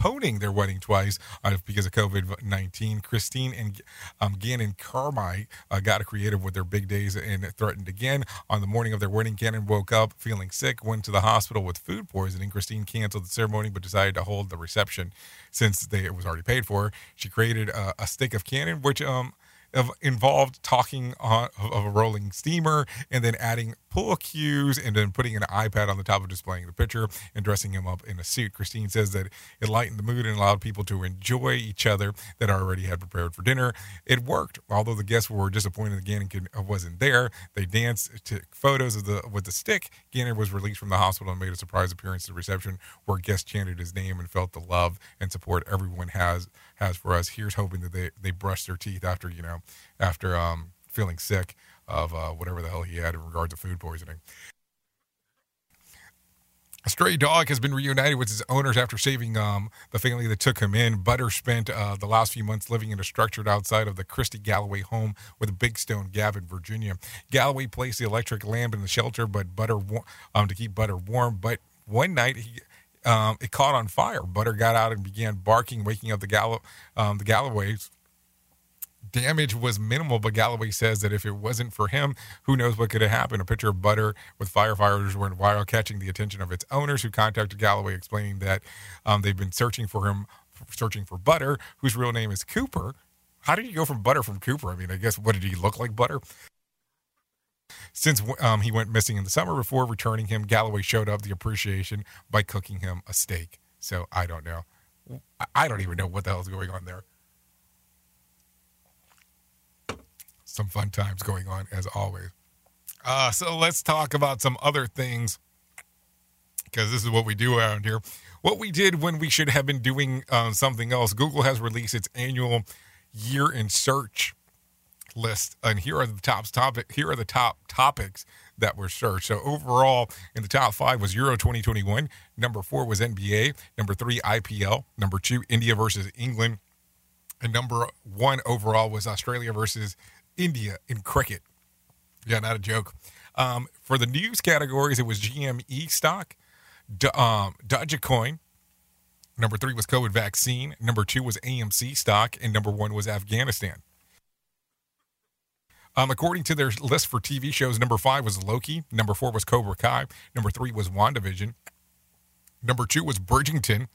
Speaker 2: postponing their wedding twice uh, because of COVID 19. Christine and um, Gannon Carmike uh, got creative with their big days and threatened again. On the morning of their wedding, Gannon woke up feeling sick, went to the hospital with food poisoning. Christine canceled the ceremony but decided to hold the reception since they, it was already paid for. She created a, a stick of Gannon, which um, of involved talking on, of a rolling steamer and then adding pull cues and then putting an iPad on the top of displaying the picture and dressing him up in a suit. Christine says that it lightened the mood and allowed people to enjoy each other that already had prepared for dinner. It worked. Although the guests were disappointed that Gannon uh, wasn't there, they danced took photos of the with the stick. Gannon was released from the hospital and made a surprise appearance at the reception where guests chanted his name and felt the love and support everyone has has for us. Here's hoping that they they brush their teeth after you know after um, feeling sick of uh, whatever the hell he had in regards to food poisoning. A stray dog has been reunited with his owners after saving um, the family that took him in. Butter spent uh, the last few months living in a structure outside of the Christie Galloway home with Big Stone Gap in Virginia. Galloway placed the electric lamp in the shelter, but Butter um, to keep Butter warm. But one night he um, it caught on fire. Butter got out and began barking, waking up the Gallo- um, the Galloways damage was minimal, but Galloway says that if it wasn't for him, who knows what could have happened. A picture of butter with firefighters went viral, catching the attention of its owners, who contacted Galloway explaining that um, they've been searching for him, searching for Butter, whose real name is Cooper. How did you go from Butter from Cooper? I mean, I guess what did he look like, Butter? Since um, he went missing in the summer, before returning him, Galloway showed up the appreciation by cooking him a steak. So I don't know. I don't even know what the hell is going on there. some fun times going on as always. Uh, so let's talk about some other things because this is what we do around here. What we did when we should have been doing um, something else. Google has released its annual year in search list, and here are the top topic. Here are the top topics that were searched. So overall, in the top five was Euro 2021. Number four was NBA. Number three, IPL. Number two, India versus England. And number one overall was Australia versus India in cricket. Yeah, not a joke. Um, for the news categories, it was GME stock, D- um, Dogecoin. Number three was COVID vaccine. Number two was AMC stock. And number one was Afghanistan. Um, according to their list for TV shows, number five was Loki. Number four was Cobra Kai. Number three was WandaVision. Number two was Bridgerton.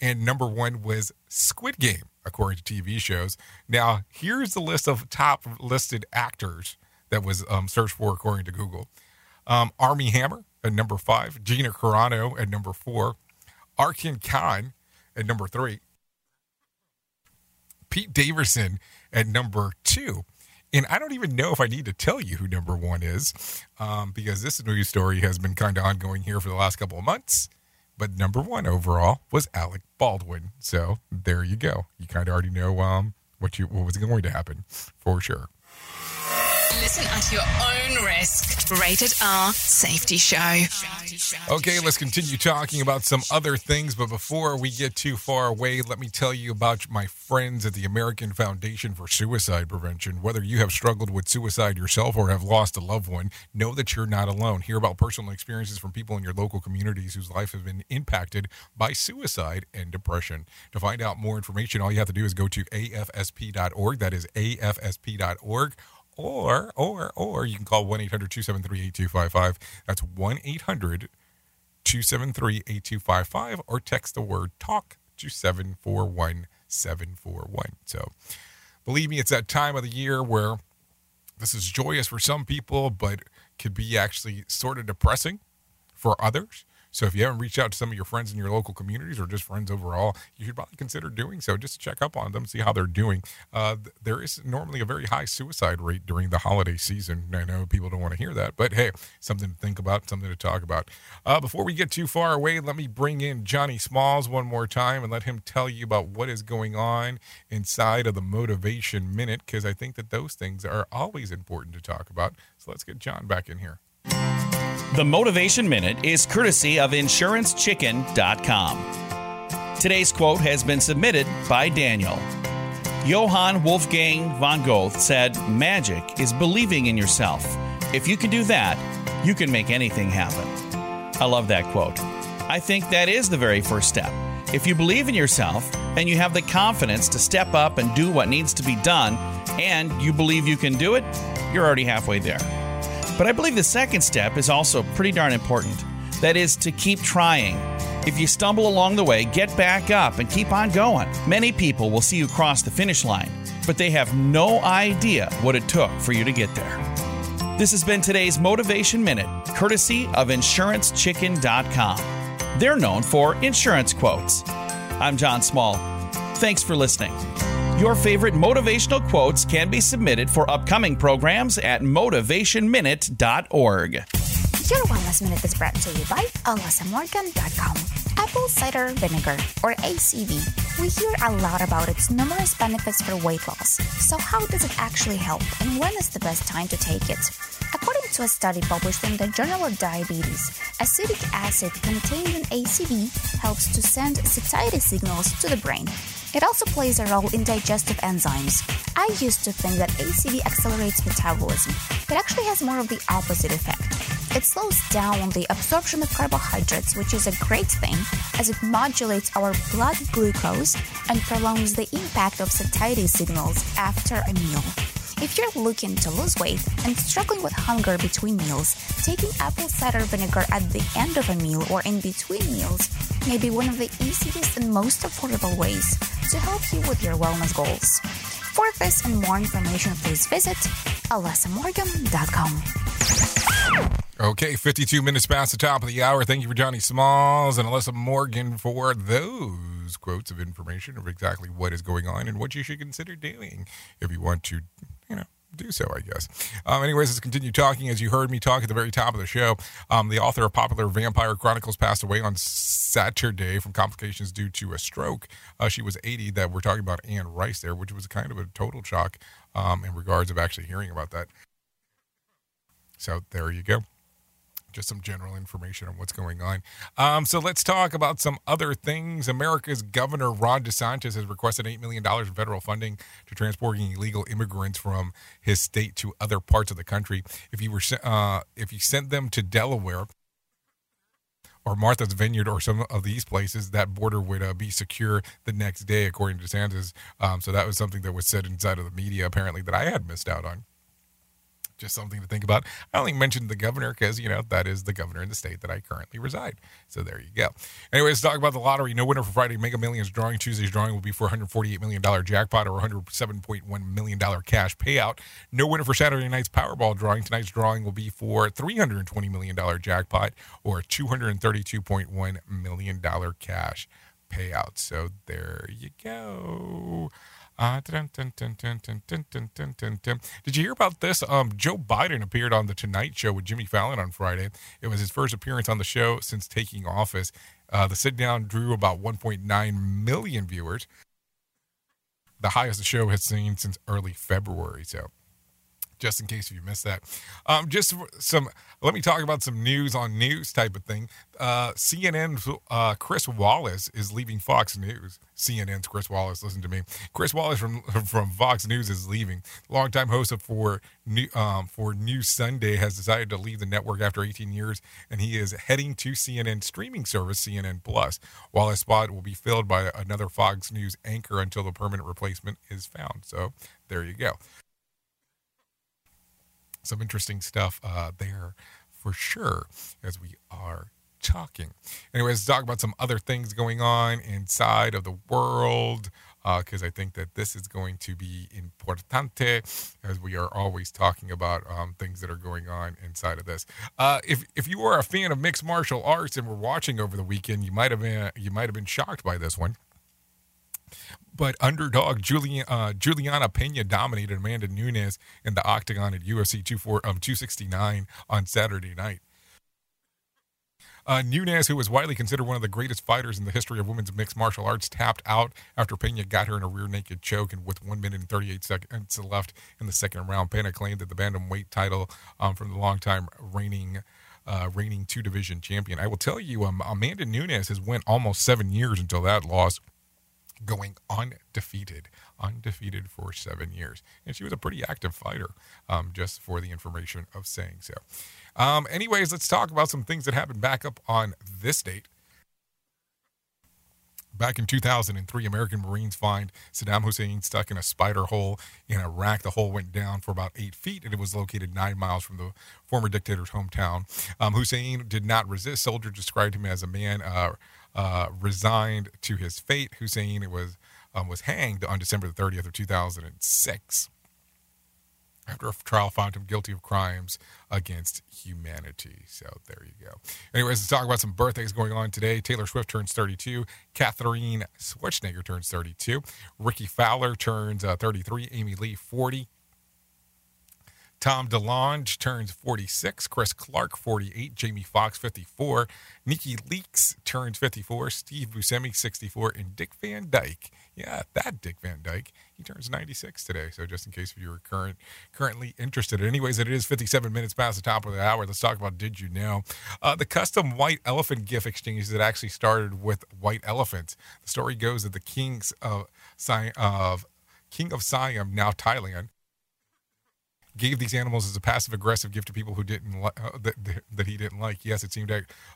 Speaker 2: And number one was Squid Game, according to TV shows. Now, here's the list of top listed actors that was um, searched for according to Google. Um, Armie Hammer at number five. Gina Carano at number four. Arkin Khan at number three. Pete Davidson at number two. And I don't even know if I need to tell you who number one is um, because this news story has been kind of ongoing here for the last couple of months. But number one overall was Alec Baldwin. So there you go. You kind of already know um, what you what was going to happen for sure.
Speaker 11: Listen at your own risk. Rated R Safety Show.
Speaker 2: Okay, let's continue talking about some other things. But before we get too far away, let me tell you about my friends at the American Foundation for Suicide Prevention. Whether you have struggled with suicide yourself or have lost a loved one, know that you're not alone. Hear about personal experiences from people in your local communities whose life has been impacted by suicide and depression. To find out more information, all you have to do is go to afsp.org. That is afsp.org or or or you can call 1-800-273-8255 that's 1-800-273-8255 or text the word talk to 741-741 so believe me it's that time of the year where this is joyous for some people but could be actually sort of depressing for others so if you haven't reached out to some of your friends in your local communities or just friends overall, you should probably consider doing so just check up on them, see how they're doing. Uh, there is normally a very high suicide rate during the holiday season. I know people don't want to hear that, but hey, something to think about, something to talk about. Uh, before we get too far away, let me bring in Johnny Smalls one more time and let him tell you about what is going on inside of the Motivation Minute, because I think that those things are always important to talk about. So let's get John back in here.
Speaker 12: The Motivation Minute is courtesy of InsuranceChicken.com. Today's quote has been submitted by Daniel. Johann Wolfgang von Goethe said, Magic is believing in yourself. If you can do that, you can make anything happen. I love that quote. I think that is the very first step. If you believe in yourself and you have the confidence to step up and do what needs to be done, and you believe you can do it, you're already halfway there. But I believe the second step is also pretty darn important. That is to keep trying. If you stumble along the way, get back up and keep on going. Many people will see you cross the finish line, but they have no idea what it took for you to get there. This has been today's Motivation Minute, courtesy of InsuranceChicken.com. They're known for insurance quotes. I'm John Small. Thanks for listening. Your favorite motivational quotes can be submitted for upcoming programs at motivationminute.org.
Speaker 19: Your Wellness Minute is brought to you by alessamorgan.com. Apple cider vinegar, or ACV. We hear a lot about its numerous benefits for weight loss. So, how does it actually help, and when is the best time to take it? According to a study published in the Journal of Diabetes, acetic acid contained in ACV helps to send satiety signals to the brain. It also plays a role in digestive enzymes. I used to think that ACV accelerates metabolism. It actually has more of the opposite effect. It slows down the absorption of carbohydrates, which is a great thing as it modulates our blood glucose and prolongs the impact of satiety signals after a meal. If you're looking to lose weight and struggling with hunger between meals, taking apple cider vinegar at the end of a meal or in between meals may be one of the easiest and most affordable ways to help you with your wellness goals. For this and more information, please visit alessamorgan.com.
Speaker 2: Okay, 52 minutes past the top of the hour. Thank you for Johnny Smalls and Alyssa Morgan for those quotes of information of exactly what is going on and what you should consider doing if you want to, you know, do so, I guess. Um, anyways, let's continue talking. As you heard me talk at the very top of the show, um, the author of popular Vampire Chronicles passed away on Saturday from complications due to a stroke. Uh, she was 80. That we're talking about Anne Rice there, which was kind of a total shock um, in regards of actually hearing about that. So there you go just some general information on what's going on. Um, so let's talk about some other things. America's Governor Ron DeSantis has requested $8 million in federal funding to transporting illegal immigrants from his state to other parts of the country. If you were uh, if you sent them to Delaware, or Martha's Vineyard or some of these places, that border would uh, be secure the next day, according to DeSantis. Um, so that was something that was said inside of the media, apparently, that I had missed out on just something to think about. I only mentioned the governor because, you know, that is the governor in the state that I currently reside. So there you go. Anyways, talk about the lottery. No winner for Friday Mega Millions drawing. Tuesday's drawing will be for $148 million jackpot or $107.1 million cash payout. No winner for Saturday night's Powerball drawing. Tonight's drawing will be for $320 million jackpot or $232.1 million cash payout. So there you go. Did you hear about this? Um, Joe Biden appeared on the Tonight Show with Jimmy Fallon on Friday. It was his first appearance on the show since taking office. Uh, the sit down drew about 1.9 million viewers, the highest the show has seen since early February. So just in case you missed that. Um, just some, let me talk about some news on news type of thing. Uh, CNN, uh, Chris Wallace is leaving Fox News. CNN's Chris Wallace, listen to me. Chris Wallace from <laughs> from Fox News is leaving. Longtime host of for new um, Fox News Sunday has decided to leave the network after 18 years, and he is heading to CNN streaming service CNN Plus. Wallace spot will be filled by another Fox News anchor until the permanent replacement is found. So there you go some interesting stuff uh, there for sure as we are talking. Anyways, talk about some other things going on inside of the world because uh, I think that this is going to be importante as we are always talking about um, things that are going on inside of this. Uh, if if you are a fan of mixed martial arts and were watching over the weekend, you might have been you might have been shocked by this one. But underdog uh, Juliana Pena dominated Amanda Nunes in the octagon at UFC 24, um, 269 on Saturday night. Uh, Nunes, who was widely considered one of the greatest fighters in the history of women's mixed martial arts, tapped out after Pena got her in a rear naked choke, and with one minute and 38 seconds left in the second round, Pena claimed that the bantamweight title um, from the longtime reigning uh, reigning two division champion. I will tell you, um, Amanda Nunes has went almost seven years until that loss going undefeated, undefeated for seven years. And she was a pretty active fighter, um, just for the information of saying so. Um, anyways, let's talk about some things that happened back up on this date. Back in 2003, American Marines find Saddam Hussein stuck in a spider hole in Iraq. The hole went down for about eight feet, and it was located nine miles from the former dictator's hometown. Um, Hussein did not resist. Soldiers described him as a man uh, uh, resigned to his fate. Hussein was um, was hanged on December the 30th of 2006 after a trial found him guilty of crimes against humanity. So there you go. Anyways, let's talk about some birthdays going on today. Taylor Swift turns 32. Catherine Schwarzenegger turns 32. Rickie Fowler turns uh, 33. Amy Lee 40. Tom DeLonge turns 46. Chris Clark, 48. Jamie Foxx, 54. NeNe Leakes turns 54. Steve Buscemi, 64. And Dick Van Dyke, yeah, that Dick Van Dyke, he turns 96 today. So just in case you are current, currently interested. Anyways, it is 57 minutes past the top of the hour. Let's talk about Did You Know? Uh, the custom white elephant gift exchange that actually started with white elephants. The story goes that the kings of, of King of Siam, now Thailand, gave these animals as a passive aggressive gift to people who didn't li- uh, that, that he didn't like. Yes, it seemed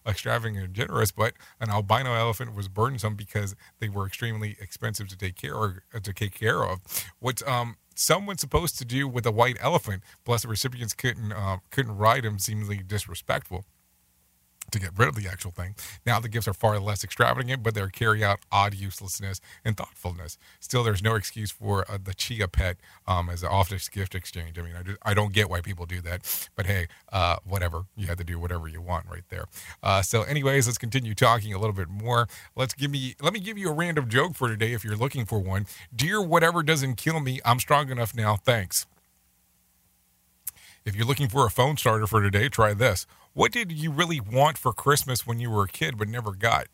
Speaker 2: extravagant and generous, but an albino elephant was burdensome because they were extremely expensive to take care of, uh, to take care of. What um, someone's supposed to do with a white elephant, plus the recipients couldn't uh, couldn't ride him, seemingly disrespectful to get rid of the actual thing. Now the gifts are far less extravagant, but they carry out odd uselessness and thoughtfulness. Still, there's no excuse for uh, the chia pet um, as an office gift exchange. I mean, I, just, I don't get why people do that, but hey, uh, whatever. You have to do whatever you want right there. Uh, so, anyways, let's continue talking a little bit more. Let's give me let me give you a random joke for today if you're looking for one. Dear, whatever doesn't kill me, I'm strong enough now. Thanks. If you're looking for a phone starter for today, try this. What did you really want for Christmas when you were a kid but never got?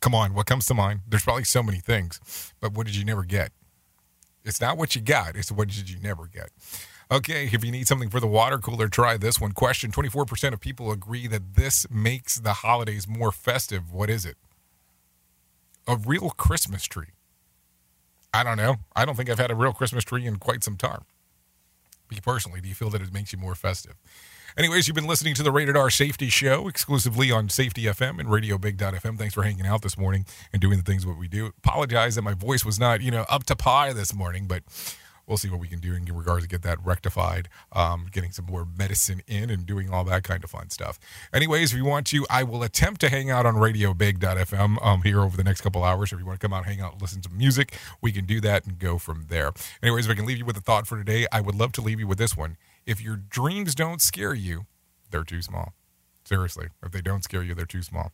Speaker 2: Come on, what comes to mind? There's probably so many things, but what did you never get? It's not what you got, it's what did you never get. Okay, if you need something for the water cooler, try this one. Question 24% of people agree that this makes the holidays more festive. What is it? A real Christmas tree. I don't know. I don't think I've had a real Christmas tree in quite some time. Personally, do you feel that it makes you more festive? Anyways, you've been listening to the Rated R Safety Show exclusively on Safety FM and Radio Big FM. Thanks for hanging out this morning and doing the things what we do. Apologize that my voice was not, you know, up to par this morning, but we'll see what we can do in regards to get that rectified, um, getting some more medicine in and doing all that kind of fun stuff. Anyways, if you want to, I will attempt to hang out on Radio RadioBig.fm um, here over the next couple hours. If you want to come out, hang out, listen to music, we can do that and go from there. Anyways, if I can leave you with a thought for today, I would love to leave you with this one. If your dreams don't scare you, they're too small. Seriously, if they don't scare you, they're too small.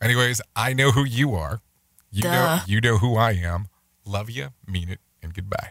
Speaker 2: Anyways, I know who you are. You
Speaker 20: Duh.
Speaker 2: know you know who I am. Love you, mean it, and goodbye.